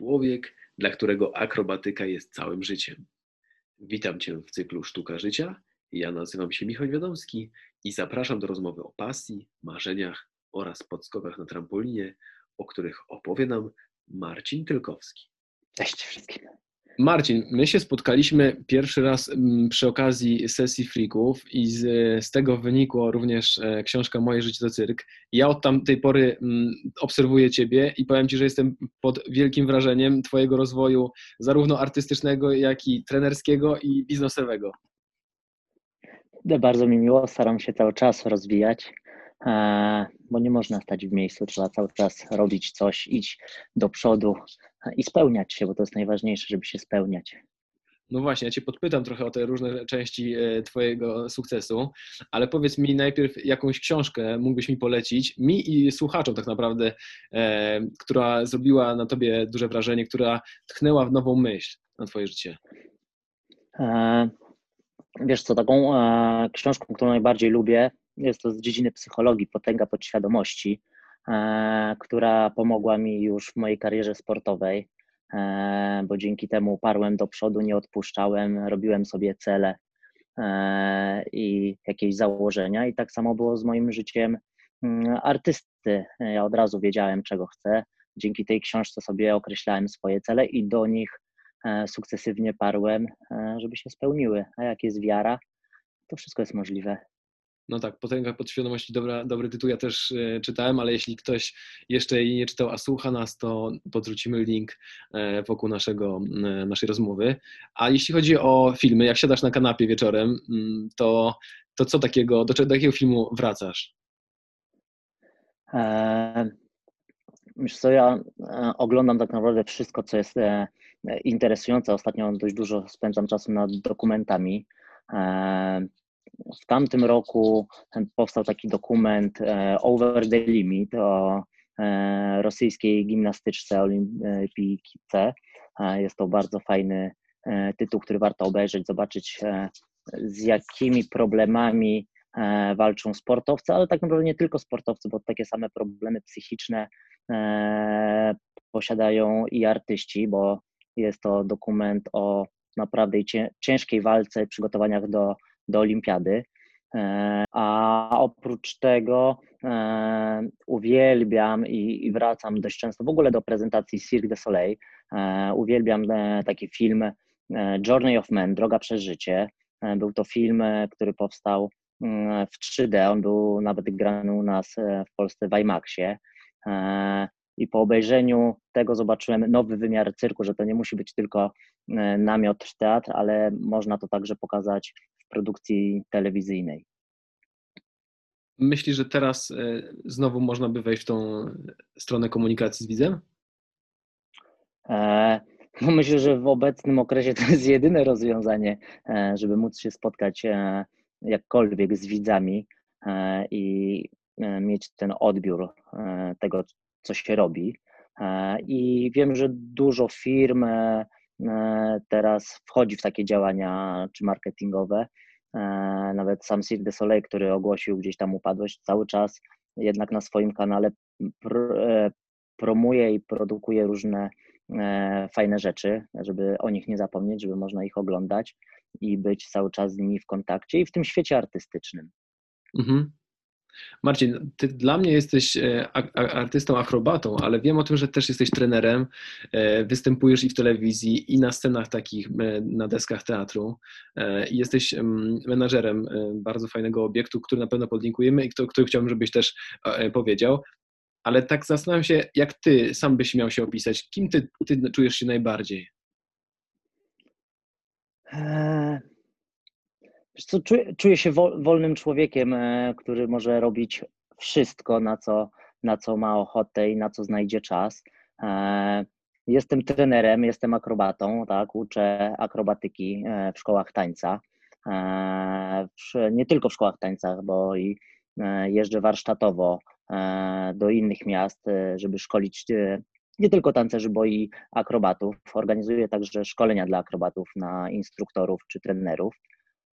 człowiek, dla którego akrobatyka jest całym życiem. Witam Cię w cyklu Sztuka Życia. Ja nazywam się Michał Wiadomski i zapraszam do rozmowy o pasji, marzeniach oraz podskokach na trampolinie, o których opowie nam Marcin Tylkowski. Cześć wszystkim. Marcin, my się spotkaliśmy pierwszy raz mm, przy okazji sesji freaków i z, z tego wynikła również e, książka Moje życie to cyrk. Ja od tamtej pory mm, obserwuję Ciebie i powiem Ci, że jestem pod wielkim wrażeniem Twojego rozwoju zarówno artystycznego, jak i trenerskiego i biznesowego. Bardzo mi miło, staram się cały czas rozwijać, e, bo nie można stać w miejscu, trzeba cały czas robić coś, iść do przodu i spełniać się, bo to jest najważniejsze, żeby się spełniać. No właśnie, ja Cię podpytam trochę o te różne części e, Twojego sukcesu, ale powiedz mi najpierw jakąś książkę mógłbyś mi polecić, mi i słuchaczom tak naprawdę, e, która zrobiła na Tobie duże wrażenie, która tchnęła w nową myśl na Twoje życie. E, wiesz co, taką e, książką, którą najbardziej lubię, jest to z dziedziny psychologii, Potęga podświadomości, która pomogła mi już w mojej karierze sportowej, e, bo dzięki temu parłem do przodu, nie odpuszczałem, robiłem sobie cele e, i jakieś założenia. I tak samo było z moim życiem mm, artysty. Ja od razu wiedziałem, czego chcę. Dzięki tej książce sobie określałem swoje cele i do nich sukcesywnie parłem, żeby się spełniły. A jak jest wiara, to wszystko jest możliwe. No tak, Potęga Podświadomości, dobra, dobry tytuł, ja też e, czytałem, ale jeśli ktoś jeszcze jej nie czytał, a słucha nas, to podrzucimy link e, wokół naszego, e, naszej rozmowy. A jeśli chodzi o filmy, jak siadasz na kanapie wieczorem, mm, to, to co takiego, do, do jakiego filmu wracasz? Wiesz co, ja oglądam tak naprawdę wszystko, co jest interesujące. Ostatnio dość dużo spędzam czasu nad dokumentami. W tamtym roku powstał taki dokument e, Over the Limit o e, rosyjskiej gimnastyczce olimpijce. E, jest to bardzo fajny tytuł, który warto obejrzeć, zobaczyć z jakimi problemami walczą sportowcy, ale tak naprawdę nie tylko sportowcy, bo takie same problemy psychiczne posiadają i artyści, bo jest to dokument o naprawdę ciężkiej walce, przygotowaniach do do olimpiady. E, a oprócz tego e, uwielbiam i, wracam dość często w ogóle do prezentacji Cirque du Soleil. E, uwielbiam taki film Journey of Man, Droga przez życie. Był to film, który powstał mm, w 3D. On był nawet grany u nas w Polsce w IMAXie. I po obejrzeniu tego zobaczyłem nowy wymiar cyrku, że to nie musi być tylko namiot teatr, ale można to także pokazać produkcji telewizyjnej. Myślisz, że teraz e, znowu można by wejść w tą stronę komunikacji z widzem? E, no myślę, że w obecnym okresie to jest jedyne rozwiązanie, e, żeby móc się spotkać jakkolwiek z widzami i mieć ten odbiór tego, co się robi. I wiem, że dużo firm teraz wchodzi w takie działania czy marketingowe. E, nawet sam Cirque du Soleil, który ogłosił gdzieś tam upadłość, cały czas jednak na swoim kanale e, promuje i produkuje różne e, fajne rzeczy, żeby o nich nie zapomnieć, żeby można ich oglądać i być cały czas z nimi w kontakcie i w tym świecie artystycznym. Mhm. Marcin, ty dla mnie jesteś e, artystą, akrobatą, ale wiem o tym, że też jesteś trenerem, e, występujesz i w telewizji, i na scenach takich, e, na deskach teatru i jesteś menadżerem bardzo fajnego obiektu, który na pewno podlinkujemy i który chciałbym, żebyś też powiedział. Ale tak zastanawiam się, jak ty sam byś miał się opisać, kim ty, ty czujesz się najbardziej? Co, czuję, czuję się wolnym człowiekiem, e, który może robić wszystko, na co, na co ma ochotę i na co znajdzie czas. E, jestem trenerem, jestem akrobatą, tak, uczę akrobatyki e, w szkołach tańca. Nie tylko w szkołach tańca, bo i jeżdżę warsztatowo do innych miast, żeby szkolić nie tylko tancerzy, bo i akrobatów. Organizuję także szkolenia dla akrobatów na instruktorów czy trenerów.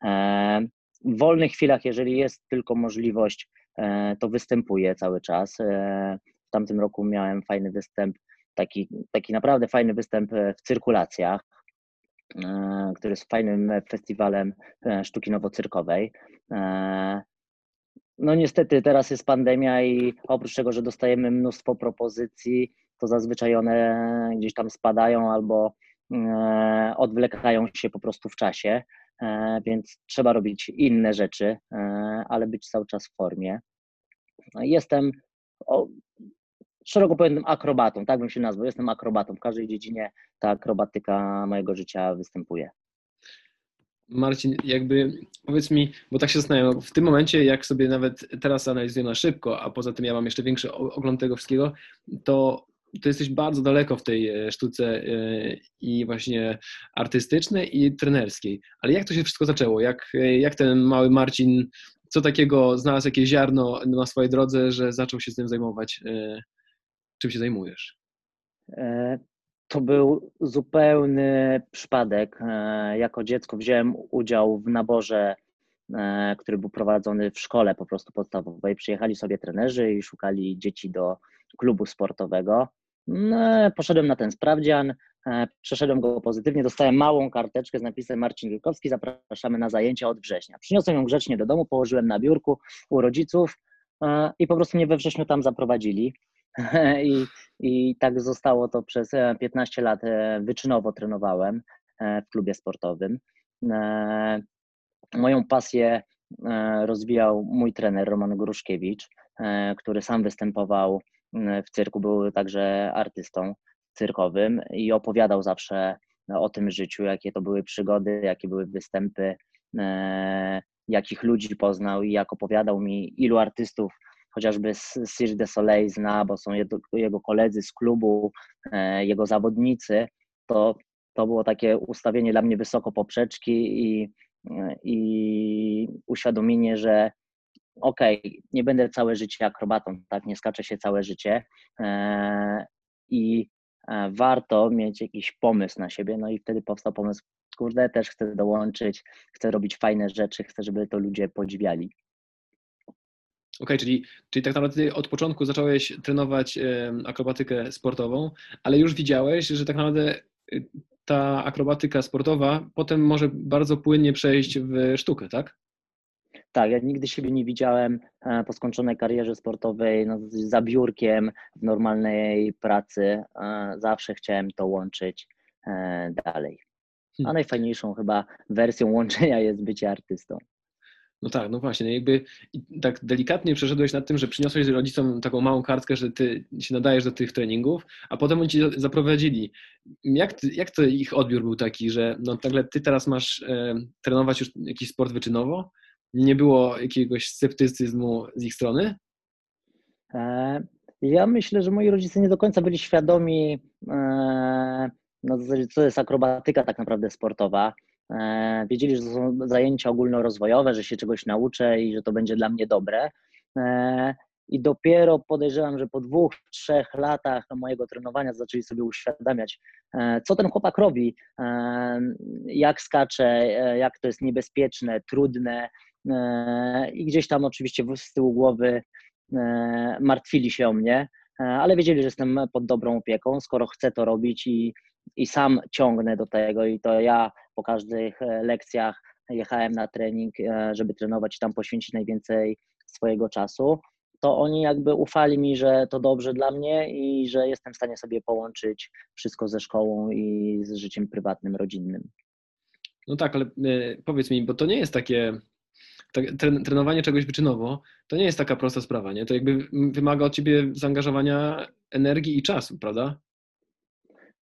E, w wolnych chwilach, jeżeli jest tylko możliwość, e, to występuję cały czas. E, w tamtym roku miałem fajny występ taki, taki naprawdę fajny występ w cyrkulacjach, który jest fajnym festiwalem sztuki nowocyrkowej. No niestety teraz jest pandemia i oprócz tego, że dostajemy mnóstwo propozycji, to zazwyczaj one gdzieś tam spadają albo odwlekają się po prostu w czasie. E, więc trzeba robić inne rzeczy, e, ale być cały czas w formie. No jestem o, szeroko pojętym akrobatą, tak bym się nazwał. Jestem akrobatą. W każdej dziedzinie ta akrobatyka mojego życia występuje. Marcin, jakby powiedz mi, bo tak się zastanawiam, w tym momencie, jak sobie nawet teraz analizuję na szybko, a poza tym ja mam jeszcze większy ogląd tego wszystkiego, to to jesteś bardzo daleko w tej e, sztuce e, i właśnie artystycznej i trenerskiej. Ale jak to się wszystko zaczęło? Jak, e, jak ten mały Marcin, co takiego znalazł jakieś ziarno na swojej drodze, że zaczął się z tym zajmować? Czym się zajmujesz? To był zupełny przypadek. Jako dziecko wziąłem udział w naborze, który był prowadzony w szkole po prostu podstawowej. Przyjechali sobie trenerzy i szukali dzieci do klubu sportowego. No, poszedłem na ten sprawdzian, e, przeszedłem go pozytywnie, dostałem małą karteczkę z napisem Marcin Wilkowski, zapraszamy na zajęcia od września. Przyniosłem ją grzecznie do domu, położyłem na biurku u rodziców e, i po prostu mnie we wrześniu tam zaprowadzili. I, I tak zostało to przez 15 e, lat. Wyczynowo trenowałem w klubie sportowym. Moją pasję rozwijał mój trener Roman Gruszkiewicz, który sam występował w cyrku, był także artystą cyrkowym i opowiadał zawsze o tym życiu, jakie to były przygody, jakie były występy, e, jakich ludzi poznał i jak opowiadał mi, ilu artystów chociażby z Cirque du Soleil zna, bo są jego, koledzy z klubu, e, jego zawodnicy, to, to było takie ustawienie dla mnie wysoko poprzeczki i, i uświadomienie, że okej, okay, nie będę całe życie akrobatą, tak, nie skaczę się całe życie e, i e, warto mieć jakiś pomysł na siebie, no i wtedy powstał pomysł, kurde, też chcę dołączyć, chcę robić fajne rzeczy, chcę, żeby to ludzie podziwiali. Okej, okay, czyli, czyli tak naprawdę od początku zacząłeś trenować akrobatykę sportową, ale już widziałeś, że tak naprawdę ta akrobatyka sportowa potem może bardzo płynnie przejść w sztukę, tak? Tak, ja nigdy siebie nie widziałem e, po skończonej karierze sportowej no, za biurkiem w normalnej pracy. E, zawsze chciałem to łączyć e, dalej. A hmm. najfajniejszą chyba wersją łączenia jest bycie artystą. No tak, no właśnie, no jakby tak delikatnie przeszedłeś nad tym, że przyniosłeś rodzicom taką małą kartkę, że ty się nadajesz do tych treningów, a potem oni ci zaprowadzili. Jak, ty, jak to ich odbiór był taki, że no nagle ty teraz masz e, trenować już jakiś sport wyczynowo, nie było jakiegoś sceptycyzmu z ich strony? E, ja myślę, że moi rodzice nie do końca byli świadomi, e, no, co jest akrobatyka tak naprawdę sportowa. E, wiedzieli, że to są zajęcia ogólnorozwojowe, że się czegoś nauczę i że to będzie dla mnie dobre. I dopiero podejrzewam, że po dwóch, trzech latach mojego trenowania zaczęli sobie uświadamiać, co ten chłopak robi, jak skacze, jak to jest niebezpieczne, trudne, i gdzieś tam oczywiście z tyłu głowy e, martwili się o mnie, e, ale wiedzieli, że jestem pod dobrą opieką, skoro chcę to robić i, i sam ciągnę do tego i to ja po każdych lekcjach jechałem na trening, żeby trenować i tam poświęcić najwięcej swojego czasu, to oni jakby ufali mi, że to dobrze dla mnie i że jestem w stanie sobie połączyć wszystko ze szkołą i z życiem prywatnym, rodzinnym. No tak, ale powiedz mi, bo to nie jest takie tak, trenowanie czegoś wyczynowo to nie jest taka prosta sprawa, nie? To jakby wymaga od ciebie zaangażowania energii i czasu, prawda?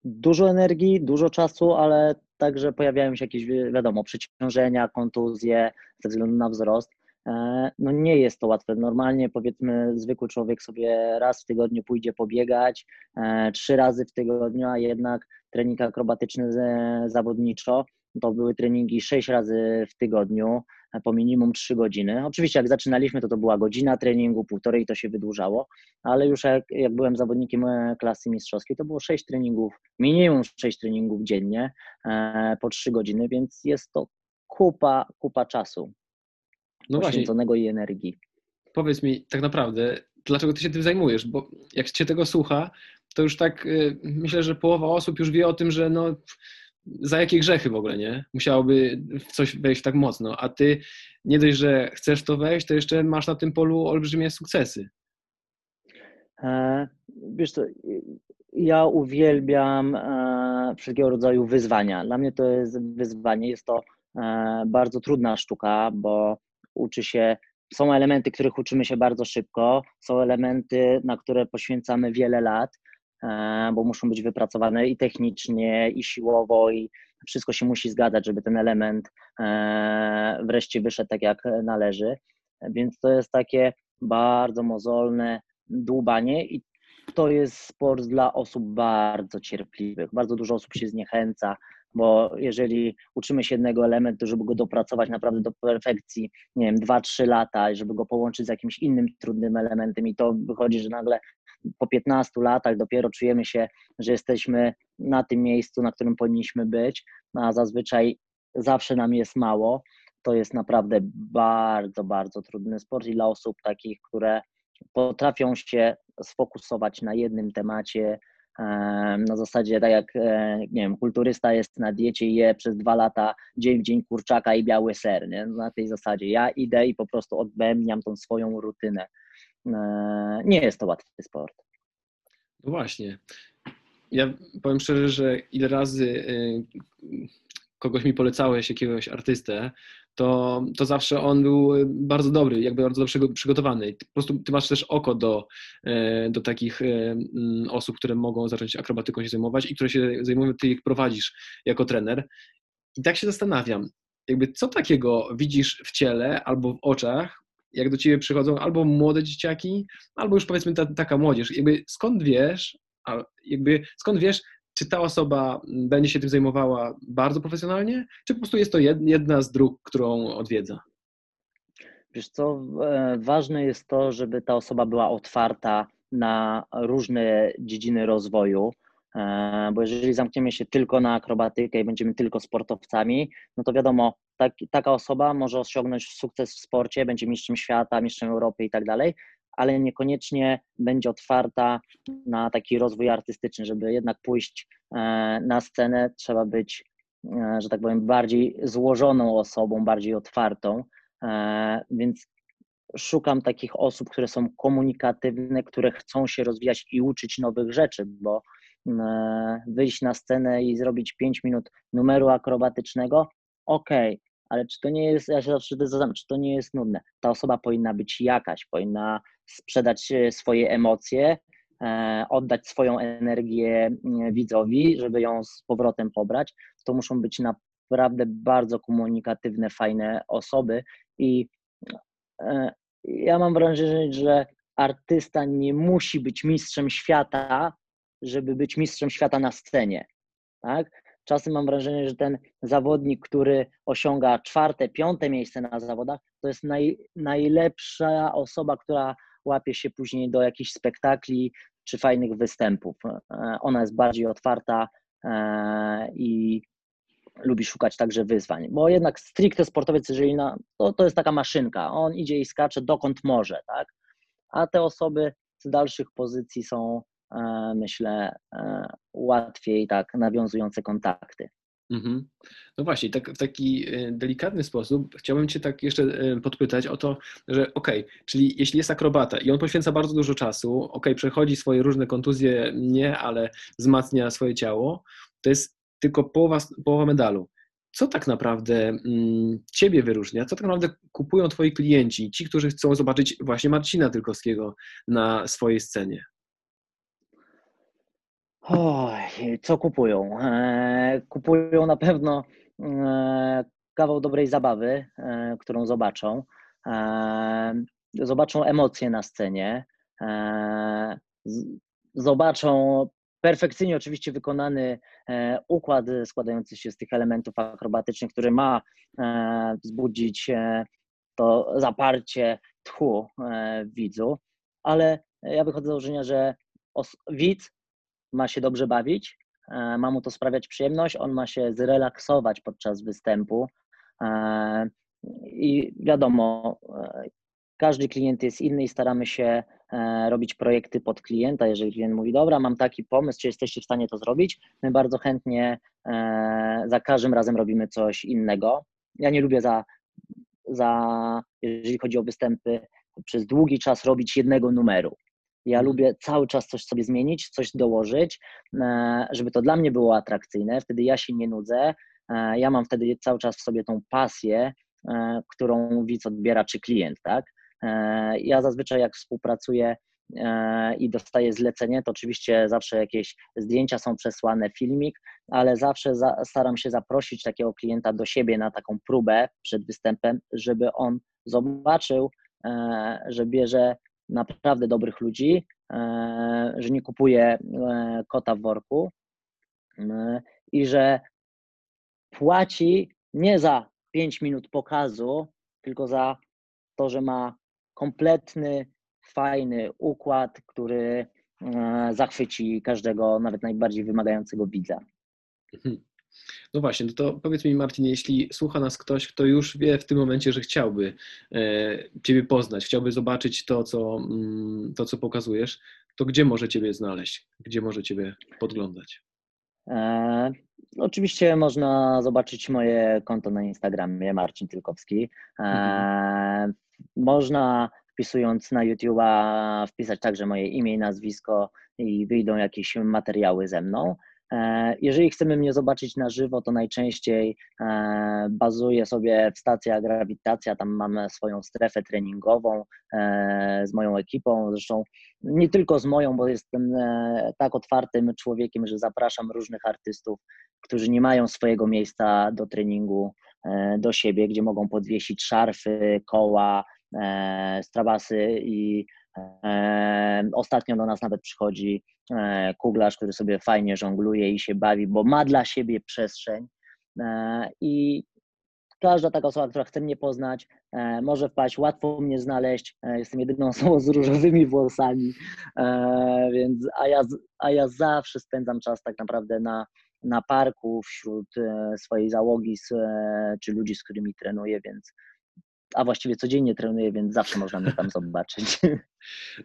Dużo energii, dużo czasu, ale także pojawiają się jakieś, wiadomo, przeciążenia, kontuzje ze względu na wzrost. E, no nie jest to łatwe. Normalnie powiedzmy zwykły człowiek sobie raz w tygodniu pójdzie pobiegać, e, trzy razy w tygodniu, a jednak trening akrobatyczny zawodniczo to były treningi sześć razy w tygodniu, po minimum 3 godziny. Oczywiście jak zaczynaliśmy, to to była godzina treningu, półtorej to się wydłużało, ale już jak, jak byłem zawodnikiem e, klasy mistrzowskiej, to było 6 treningów, minimum 6 treningów dziennie e, po 3 godziny, więc jest to kupa, kupa czasu no poświęconego właśnie. i energii. Powiedz mi tak naprawdę, dlaczego ty się tym zajmujesz? Bo jak się tego słucha, to już tak myślę, że połowa osób już wie o tym, że no za jakie grzechy w ogóle, nie? Musiałoby w coś wejść tak mocno, a ty nie dość, że chcesz to wejść, to jeszcze masz na tym polu olbrzymie sukcesy. E, wiesz co, ja uwielbiam e, wszelkiego rodzaju wyzwania. Dla mnie to jest wyzwanie, jest to e, bardzo trudna sztuka, bo uczy się, są elementy, których uczymy się bardzo szybko, są elementy, na które poświęcamy wiele lat, bo muszą być wypracowane i technicznie, i siłowo, i wszystko się musi zgadzać, żeby ten element wreszcie wyszedł tak, jak należy. Więc to jest takie bardzo mozolne, dłubanie i to jest sport dla osób bardzo cierpliwych. Bardzo dużo osób się zniechęca, bo jeżeli uczymy się jednego elementu, żeby go dopracować naprawdę do perfekcji, nie wiem, 2-3 lata, żeby go połączyć z jakimś innym trudnym elementem, i to wychodzi, że nagle po 15 latach dopiero czujemy się, że jesteśmy na tym miejscu, na którym powinniśmy być, no a zazwyczaj zawsze nam jest mało. To jest naprawdę bardzo, bardzo trudny sport i dla osób takich, które potrafią się sfokusować na jednym temacie, na zasadzie tak jak e, nie wiem, kulturysta jest na diecie i je przez dwa lata dzień w dzień kurczaka i biały ser, nie? na tej zasadzie. Ja idę i po prostu odbębniam tą swoją rutynę. E, nie jest to łatwy sport. No właśnie. Ja powiem szczerze, że ile razy e, kogoś mi polecałeś, jakiegoś artystę, to, to zawsze on był bardzo dobry, jakby bardzo dobrze przygotowany. Po prostu ty masz też oko do, e, do takich e, mm, osób, które mogą zacząć akrobatyką się zajmować i które się zajmują, ty ich prowadzisz jako trener. I tak się zastanawiam, jakby co takiego widzisz w ciele albo w oczach, jak do ciebie przychodzą albo młode dzieciaki, albo już powiedzmy ta, taka młodzież. Jakby skąd wiesz, jakby skąd wiesz, czy ta osoba będzie się tym zajmowała bardzo profesjonalnie, czy po prostu jest to jedna z dróg, którą odwiedza? Wiesz co, e, ważne jest to, żeby ta osoba była otwarta na różne dziedziny rozwoju, bo jeżeli zamkniemy się tylko na akrobatykę i będziemy tylko sportowcami, no to wiadomo, tak, taka osoba może osiągnąć sukces w sporcie, będzie mistrzem świata, mistrzem Europy i tak dalej, ale niekoniecznie będzie otwarta na taki rozwój artystyczny, żeby jednak pójść e, na scenę, trzeba być, e, że tak powiem, bardziej złożoną osobą, bardziej otwartą, e, więc szukam takich osób, które są komunikatywne, które chcą się rozwijać i uczyć nowych rzeczy, bo wyjść na scenę i zrobić 5 minut numeru akrobatycznego, okej, okay, ale czy to nie jest, ja się zawsze zastanawiam, czy to nie jest nudne? Ta osoba powinna być jakaś, powinna sprzedać e, swoje emocje, e, oddać swoją energię widzowi, żeby ją z powrotem pobrać. To muszą być naprawdę bardzo komunikatywne, fajne osoby i e, ja mam wrażenie, że artysta nie musi być mistrzem świata, żeby być mistrzem świata na scenie. Tak? Czasem mam wrażenie, że ten zawodnik, który osiąga czwarte, piąte miejsce na zawodach, to jest naj, najlepsza osoba, która łapie się później do jakichś spektakli czy fajnych występów. E, ona jest bardziej otwarta e, i lubi szukać także wyzwań, bo jednak stricte sportowiec, jeżeli na, to, to jest taka maszynka, on idzie i skacze dokąd może, tak? A te osoby z dalszych pozycji są myślę, e, łatwiej tak nawiązujące kontakty. Mhm. No właśnie, tak, w taki e, delikatny sposób chciałbym Cię tak jeszcze podpytać o to, że okej, okay, czyli jeśli jest akrobata i on poświęca bardzo dużo czasu, okej, okay, przechodzi swoje różne kontuzje, nie, ale wzmacnia swoje ciało, to jest tylko połowa, połowa medalu. Co tak naprawdę mm, Ciebie wyróżnia? Co tak naprawdę kupują Twoi klienci, ci, którzy chcą zobaczyć właśnie Marcina Tylkowskiego na swojej scenie? Oj, co kupują? E, kupują na pewno e, kawał dobrej zabawy, e, którą zobaczą. Zobaczą emocje na scenie. Zobaczą perfekcyjnie oczywiście wykonany układ składający się z tych elementów akrobatycznych, który ma wzbudzić to zaparcie tchu widzu, ale ja wychodzę z założenia, że widz ma się dobrze bawić, e, ma mu to sprawiać przyjemność, on ma się zrelaksować podczas występu. E, I wiadomo, e, każdy klient jest inny i staramy się robić projekty pod klienta. Jeżeli klient mówi, dobra, mam taki pomysł, czy jesteście w stanie to zrobić, my bardzo chętnie za każdym razem robimy coś innego. Ja nie lubię za, za jeżeli chodzi o występy, przez długi czas robić jednego numeru. Ja mhm. lubię cały czas coś sobie zmienić, coś dołożyć, e, żeby to dla mnie było atrakcyjne. Wtedy ja się nie nudzę. E, ja mam wtedy cały czas w sobie tą pasję, e, którą widz odbiera, czy klient, tak? Ja zazwyczaj jak współpracuję i dostaję zlecenie, to oczywiście zawsze jakieś zdjęcia są przesłane, filmik, ale zawsze za, staram się zaprosić takiego klienta do siebie na taką próbę przed występem, żeby on zobaczył, że bierze naprawdę dobrych ludzi, e, że nie kupuje e, kota w worku e, i że płaci nie za 5 minut pokazu, tylko za to, że ma kompletny, fajny układ, który zachwyci każdego, nawet najbardziej wymagającego widza. No właśnie, no to powiedz mi Marcin, jeśli słucha nas ktoś, kto już wie w tym momencie, że chciałby e, Ciebie poznać, chciałby zobaczyć to, co, mm, to, co pokazujesz, to gdzie może Ciebie znaleźć? Gdzie może Ciebie podglądać? E, oczywiście można zobaczyć moje konto na Instagramie, Marcin Tylkowski. E, mhm. Można wpisując na YouTube'a wpisać także moje imię i nazwisko i wyjdą jakieś materiały ze mną. E, jeżeli chcemy mnie zobaczyć na żywo, to najczęściej e, bazuję sobie w stacja Grawitacja, tam mamy swoją strefę treningową e, z moją ekipą, zresztą nie tylko z moją, bo jestem tak otwartym człowiekiem, że zapraszam różnych artystów, którzy nie mają swojego miejsca do treningu do siebie, gdzie mogą podwiesić szarfy, koła, strabasy i Ostatnio do nas nawet przychodzi e, kuglarz, który sobie fajnie żongluje i się bawi, bo ma dla siebie przestrzeń. E, I każda taka osoba, która chce mnie poznać, e, może wpaść, łatwo mnie znaleźć. Jestem jedyną osobą z różowymi włosami, więc, a, ja, a ja zawsze spędzam czas tak naprawdę na, na parku wśród swojej załogi czy ludzi, z którymi trenuję, więc a właściwie codziennie trenuję, więc zawsze można mnie tam zobaczyć.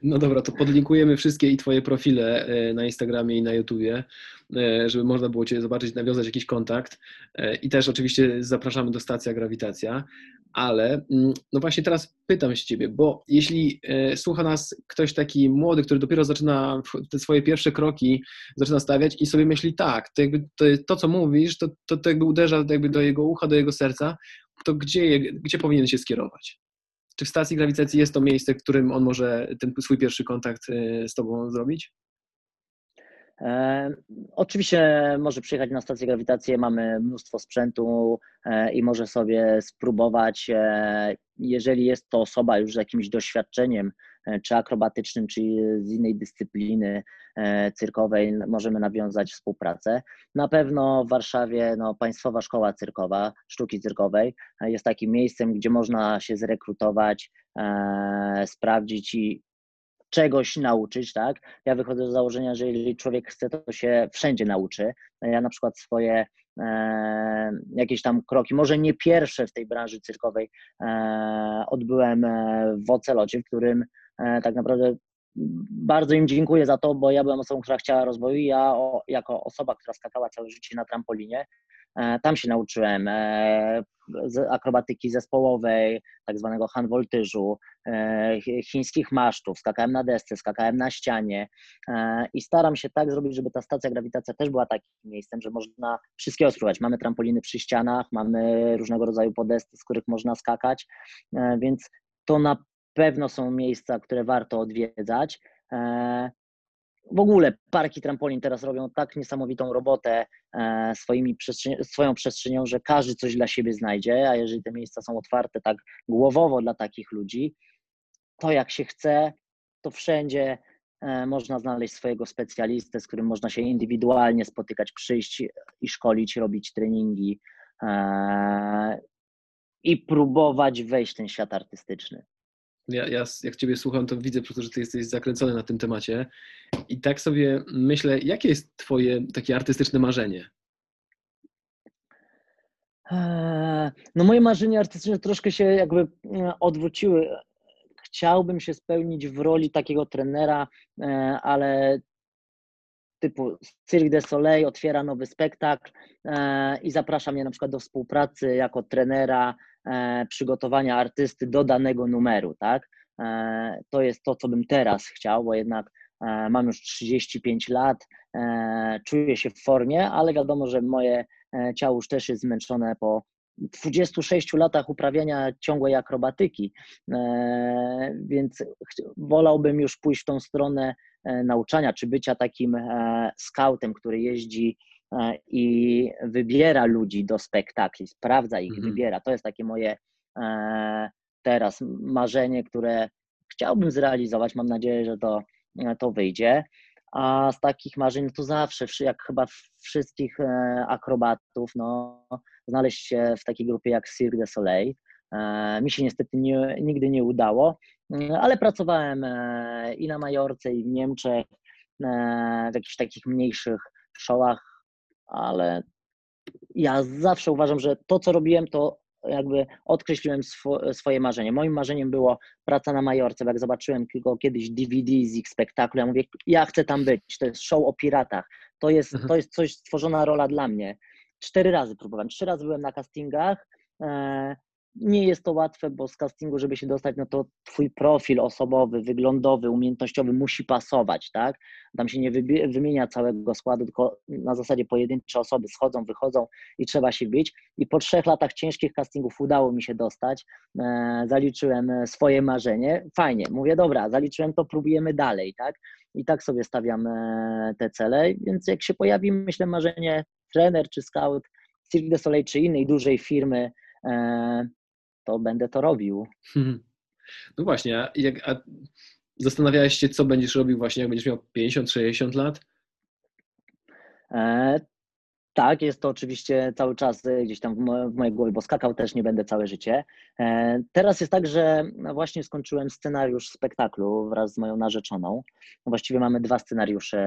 No dobra, to podlinkujemy wszystkie i Twoje profile e, na Instagramie i na YouTubie, e, żeby można było Cię zobaczyć, nawiązać jakiś kontakt. E, I też oczywiście zapraszamy do Stacja Grawitacja. Ale mm, no właśnie teraz pytam się Ciebie, bo jeśli słucha nas ktoś taki młody, który dopiero zaczyna te swoje pierwsze kroki, zaczyna stawiać i sobie myśli, tak, to, jakby to, to co mówisz, to, to, to jakby uderza jakby do jego ucha, do jego serca, to gdzie, gdzie powinien się skierować? Czy w stacji grawitacji jest to miejsce, w którym on może ten swój pierwszy kontakt e, z Tobą zrobić? E, oczywiście może przyjechać na stację grawitacji, mamy mnóstwo sprzętu e, i może sobie spróbować, e, jeżeli jest to osoba już z jakimś doświadczeniem, czy akrobatycznym, czy z innej dyscypliny cyrkowej, możemy nawiązać współpracę. Na pewno w Warszawie no, Państwowa Szkoła Cyrkowa, Sztuki Cyrkowej jest takim miejscem, gdzie można się zrekrutować, sprawdzić i czegoś nauczyć, tak? Ja wychodzę z założenia, że jeżeli człowiek chce, to się wszędzie nauczy. Ja na przykład swoje e, jakieś tam kroki, może nie pierwsze w tej branży cyrkowej, e, odbyłem e, w Ocelocie, w którym e, tak naprawdę bardzo im dziękuję za to, bo ja byłem osobą, która chciała rozwoju. Ja o, jako osoba, która skakała całe życie na trampolinie, e, tam się nauczyłem e, akrobatyki zespołowej, tak zwanego handvoltyżu, e, chińskich masztów, skakałem na desce, skakałem na ścianie i staram się tak zrobić, żeby ta stacja grawitacja też była takim miejscem, że można wszystkiego spróbować. Mamy trampoliny przy ścianach, mamy różnego rodzaju podesty, z których można skakać, więc to na pewno są miejsca, które warto odwiedzać. E, w ogóle parki trampolin teraz robią tak niesamowitą robotę e, swoimi swoją przestrzenią, że każdy coś dla siebie znajdzie, a jeżeli te miejsca są otwarte tak głowowo dla takich ludzi, to jak się chce, to wszędzie e, można znaleźć swojego specjalistę, z którym można się indywidualnie spotykać, przyjść i szkolić, robić treningi i próbować wejść w ten świat artystyczny ja, ja jak Ciebie słucham, to widzę po prostu, że Ty jesteś zakręcony na tym temacie. I tak sobie myślę, jakie jest Twoje takie artystyczne marzenie? Eee, no moje marzenia artystyczne troszkę się jakby e, odwróciły. chciałbym się spełnić w roli takiego trenera, ale typu Cirque du Soleil otwiera nowy spektakl i zaprasza mnie na przykład do współpracy jako trenera przygotowania artysty do danego numeru, tak? To jest to, co bym teraz chciał, bo jednak mam już 35 lat, czuję się w formie, ale wiadomo, że moje ciało już też jest zmęczone po 26 latach uprawiania ciągłej akrobatyki, e, więc wolałbym już pójść w tą stronę e, nauczania, czy bycia takim e, scoutem, który jeździ i wybiera ludzi do spektakli, sprawdza ich, mhm. wybiera. To jest takie moje teraz marzenie, które chciałbym zrealizować. Mam nadzieję, że to, to wyjdzie. A z takich marzeń to zawsze, jak chyba wszystkich akrobatów, no, znaleźć się w takiej grupie jak Cirque du Soleil. E, mi się niestety nie, nigdy nie udało, e, ale pracowałem e, i na Majorce, i w Niemczech, w jakichś takich mniejszych showach, ale ja zawsze uważam, że to, co robiłem, to jakby odkreśliłem swo, swoje marzenie. Moim marzeniem było praca na Majorce, bo jak zobaczyłem tylko kiedyś DVD z ich spektaklu, ja mówię, ja chcę tam być, to jest show o piratach, to jest, mhm. to jest coś, stworzona rola dla mnie cztery razy próbowałem. Trzy razy byłem na castingach. E, nie jest to łatwe, bo z castingu, żeby się dostać, no to twój profil osobowy, wyglądowy, umiejętnościowy musi pasować, tak? Tam się nie wymienia całego składu, tylko na zasadzie pojedyncze osoby schodzą, wychodzą i trzeba się bić. I po trzech latach ciężkich castingów udało mi się dostać. E, zaliczyłem swoje marzenie. Fajnie, mówię, dobra, zaliczyłem to, próbujemy dalej, tak? I tak sobie stawiam e, te cele, więc jak się pojawi, myślę, marzenie trener czy scout Cirque du Soleil czy innej dużej firmy, e, to będę to robił. No właśnie, a, jak, a zastanawiałeś się, co będziesz robił właśnie, jak będziesz miał 50-60 lat? E, tak, jest to oczywiście cały czas gdzieś tam w, mo w mojej głowie, bo skakał też nie będę całe życie. E, teraz jest tak, że właśnie skończyłem scenariusz spektaklu wraz z moją narzeczoną. Właściwie mamy dwa scenariusze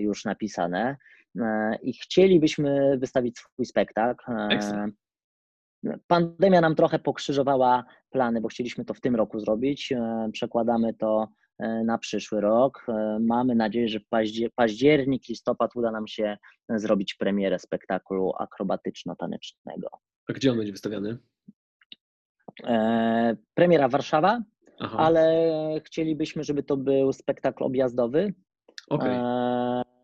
już napisane. E, i chcielibyśmy wystawić swój spektakl. E, pandemia nam trochę pokrzyżowała plany, bo chcieliśmy to w tym roku zrobić. E, przekładamy to na przyszły rok. Mamy nadzieję, że w październik, listopad uda nam się zrobić premierę spektaklu akrobatyczno-tanecznego. A gdzie on będzie wystawiany? Premiera Warszawa, Aha. ale chcielibyśmy, żeby to był spektakl objazdowy. Okay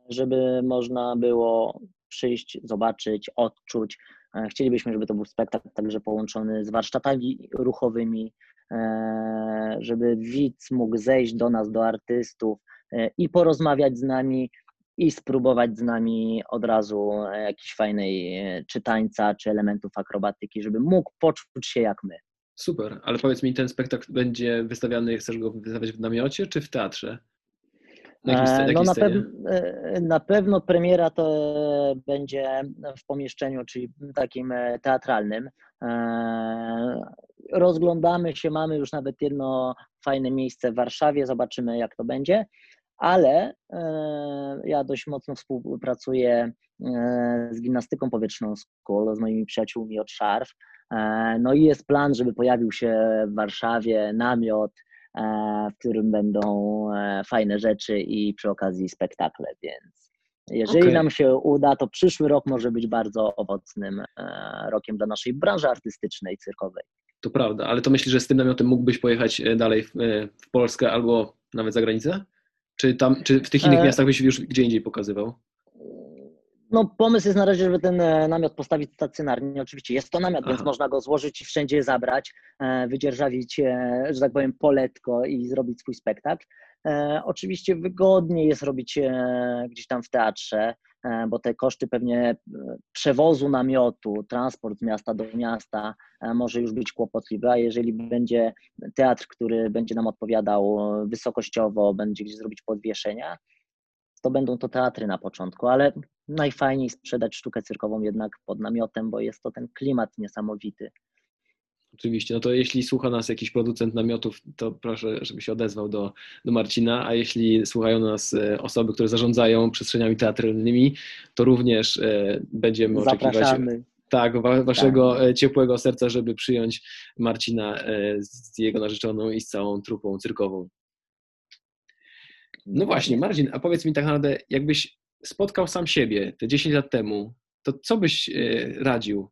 żeby można było przyjść, zobaczyć, odczuć. E, chcielibyśmy, żeby to był spektakl także połączony z warsztatami ruchowymi, e, żeby widz mógł zejść do nas, do artystów e, i porozmawiać z nami, i spróbować z nami od razu jakiejś fajnej czy tańca, czy elementów akrobatyki, żeby mógł poczuć się jak my. Super, ale powiedz mi, ten spektakl będzie wystawiany, chcesz go wystawiać w namiocie czy w teatrze? Na, no na, pew e, na, pewno premiera to będzie w pomieszczeniu, czyli takim e, teatralnym. E, rozglądamy się, mamy już nawet jedno fajne miejsce w Warszawie, zobaczymy jak to będzie, ale ja dość mocno współpracuję z gimnastyką powietrzną School, z moimi przyjaciółmi od Szarf. No i jest plan, żeby pojawił się w Warszawie namiot, E, w którym będą e, fajne rzeczy i przy okazji spektakle, więc jeżeli okay. nam się uda, to przyszły rok może być bardzo owocnym e, rokiem dla naszej branży artystycznej, cyrkowej. To prawda, ale to myślisz, że z tym namiotem mógłbyś pojechać dalej w, w Polskę albo nawet za granicę? Czy, tam, czy w tych innych miastach byś już gdzie indziej pokazywał? No, pomysł jest na razie, żeby ten e, namiot postawić stacjonarnie. Oczywiście jest to namiot, Aha. więc można go złożyć i wszędzie zabrać, e, wydzierżawić, e, że tak powiem, poletko i zrobić swój spektakl. Oczywiście wygodniej jest robić gdzieś tam w teatrze, bo te koszty pewnie przewozu namiotu, transport z miasta do miasta może już być kłopotliwy, a jeżeli będzie teatr, który będzie nam odpowiadał wysokościowo, będzie gdzieś zrobić podwieszenia, to będą to teatry na początku, ale najfajniej sprzedać sztukę cyrkową jednak pod namiotem, bo jest to ten klimat niesamowity. Oczywiście, no to jeśli słucha nas jakiś producent namiotów, to proszę, żeby się odezwał do, do Marcina, a jeśli słuchają nas e, osoby, które zarządzają przestrzeniami teatralnymi, to również e, będziemy oczekiwać Tak, wa waszego tak. ciepłego serca, żeby przyjąć Marcina z jego narzeczoną i z całą trupą cyrkową. No właśnie, Marcin, a powiedz mi tak naprawdę, jakbyś spotkał sam siebie te 10 lat temu, to co byś radził?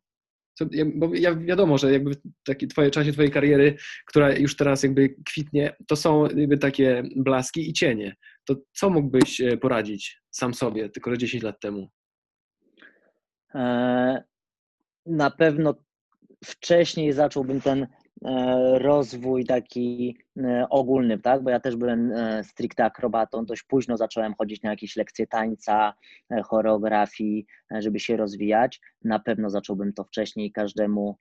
Co, bo ja wiadomo, że jakby w twoje, czasie twojej kariery, która już teraz jakby kwitnie, to są jakby takie blaski i cienie. To co mógłbyś e, poradzić sam sobie, tylko że 10 lat temu? E, na pewno wcześniej zacząłbym ten E, rozwój taki e, ogólny, tak? Bo ja też byłem e, stricte akrobatą, dość późno zacząłem chodzić na jakieś lekcje tańca, choreografii, żeby się rozwijać. Na pewno zacząłbym to wcześniej każdemu,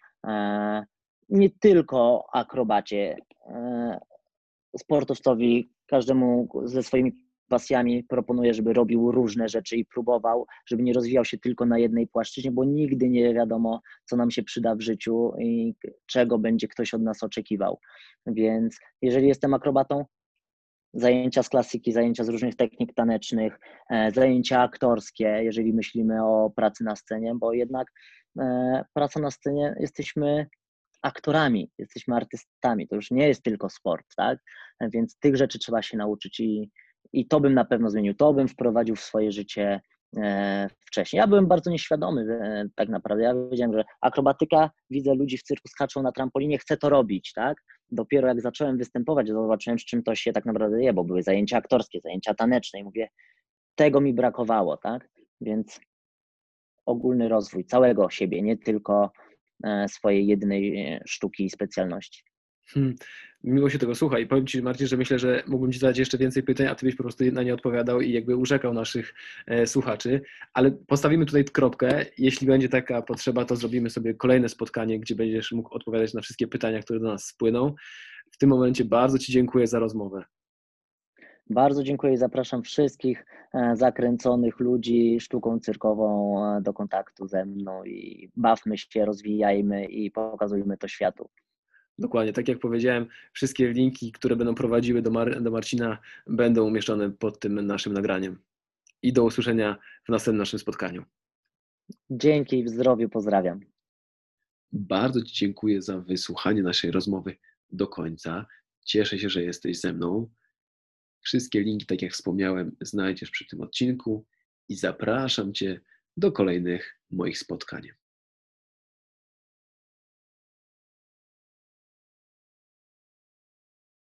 nie tylko akrobacie, sportowcowi, każdemu ze swoimi pasjami proponuję, żeby robił różne rzeczy i próbował, żeby nie rozwijał się tylko na jednej płaszczyźnie, bo nigdy nie wiadomo, co nam się przyda w życiu i czego będzie ktoś od nas oczekiwał. Więc jeżeli jestem akrobatą, zajęcia z klasyki, zajęcia z różnych technik tanecznych, e, zajęcia aktorskie, jeżeli myślimy o pracy na scenie, bo jednak e, praca na scenie jesteśmy aktorami, jesteśmy artystami, to już nie jest tylko sport, tak? Więc tych rzeczy trzeba się nauczyć i, i to bym na pewno zmienił, to bym wprowadził w swoje życie e, wcześniej. Ja byłem bardzo nieświadomy e, tak naprawdę. Ja wiedziałem, że akrobatyka, widzę ludzi w cyrku skaczą na trampolinie, chcę to robić, tak? Dopiero jak zacząłem występować, zobaczyłem, z czym to się tak naprawdę je, bo były zajęcia aktorskie, zajęcia taneczne i mówię, tego mi brakowało, tak? Więc ogólny rozwój całego siebie, nie tylko e, swojej jednej sztuki i specjalności. Hmm. Miło się tego słucha i powiem Ci Marcin, że myślę, że mógłbym Ci zadać jeszcze więcej pytań, a Ty byś po prostu na nie odpowiadał i jakby urzekał naszych e, słuchaczy, ale postawimy tutaj kropkę. Jeśli będzie taka potrzeba, to zrobimy sobie kolejne spotkanie, gdzie będziesz mógł odpowiadać na wszystkie pytania, które do nas spłyną. W tym momencie bardzo Ci dziękuję za rozmowę. Bardzo dziękuję i zapraszam wszystkich e, zakręconych ludzi sztuką cyrkową e, do kontaktu ze mną i bawmy się, rozwijajmy i pokazujmy to światu. Dokładnie, tak jak powiedziałem, wszystkie linki, które będą prowadziły do, Mar do Marcina, będą umieszczone pod tym naszym nagraniem. I do usłyszenia w następnym naszym spotkaniu. Dzięki, w zdrowiu, pozdrawiam. Bardzo Ci dziękuję za wysłuchanie naszej rozmowy do końca. Cieszę się, że jesteś ze mną. Wszystkie linki, tak jak wspomniałem, znajdziesz przy tym odcinku i zapraszam Cię do kolejnych moich spotkań.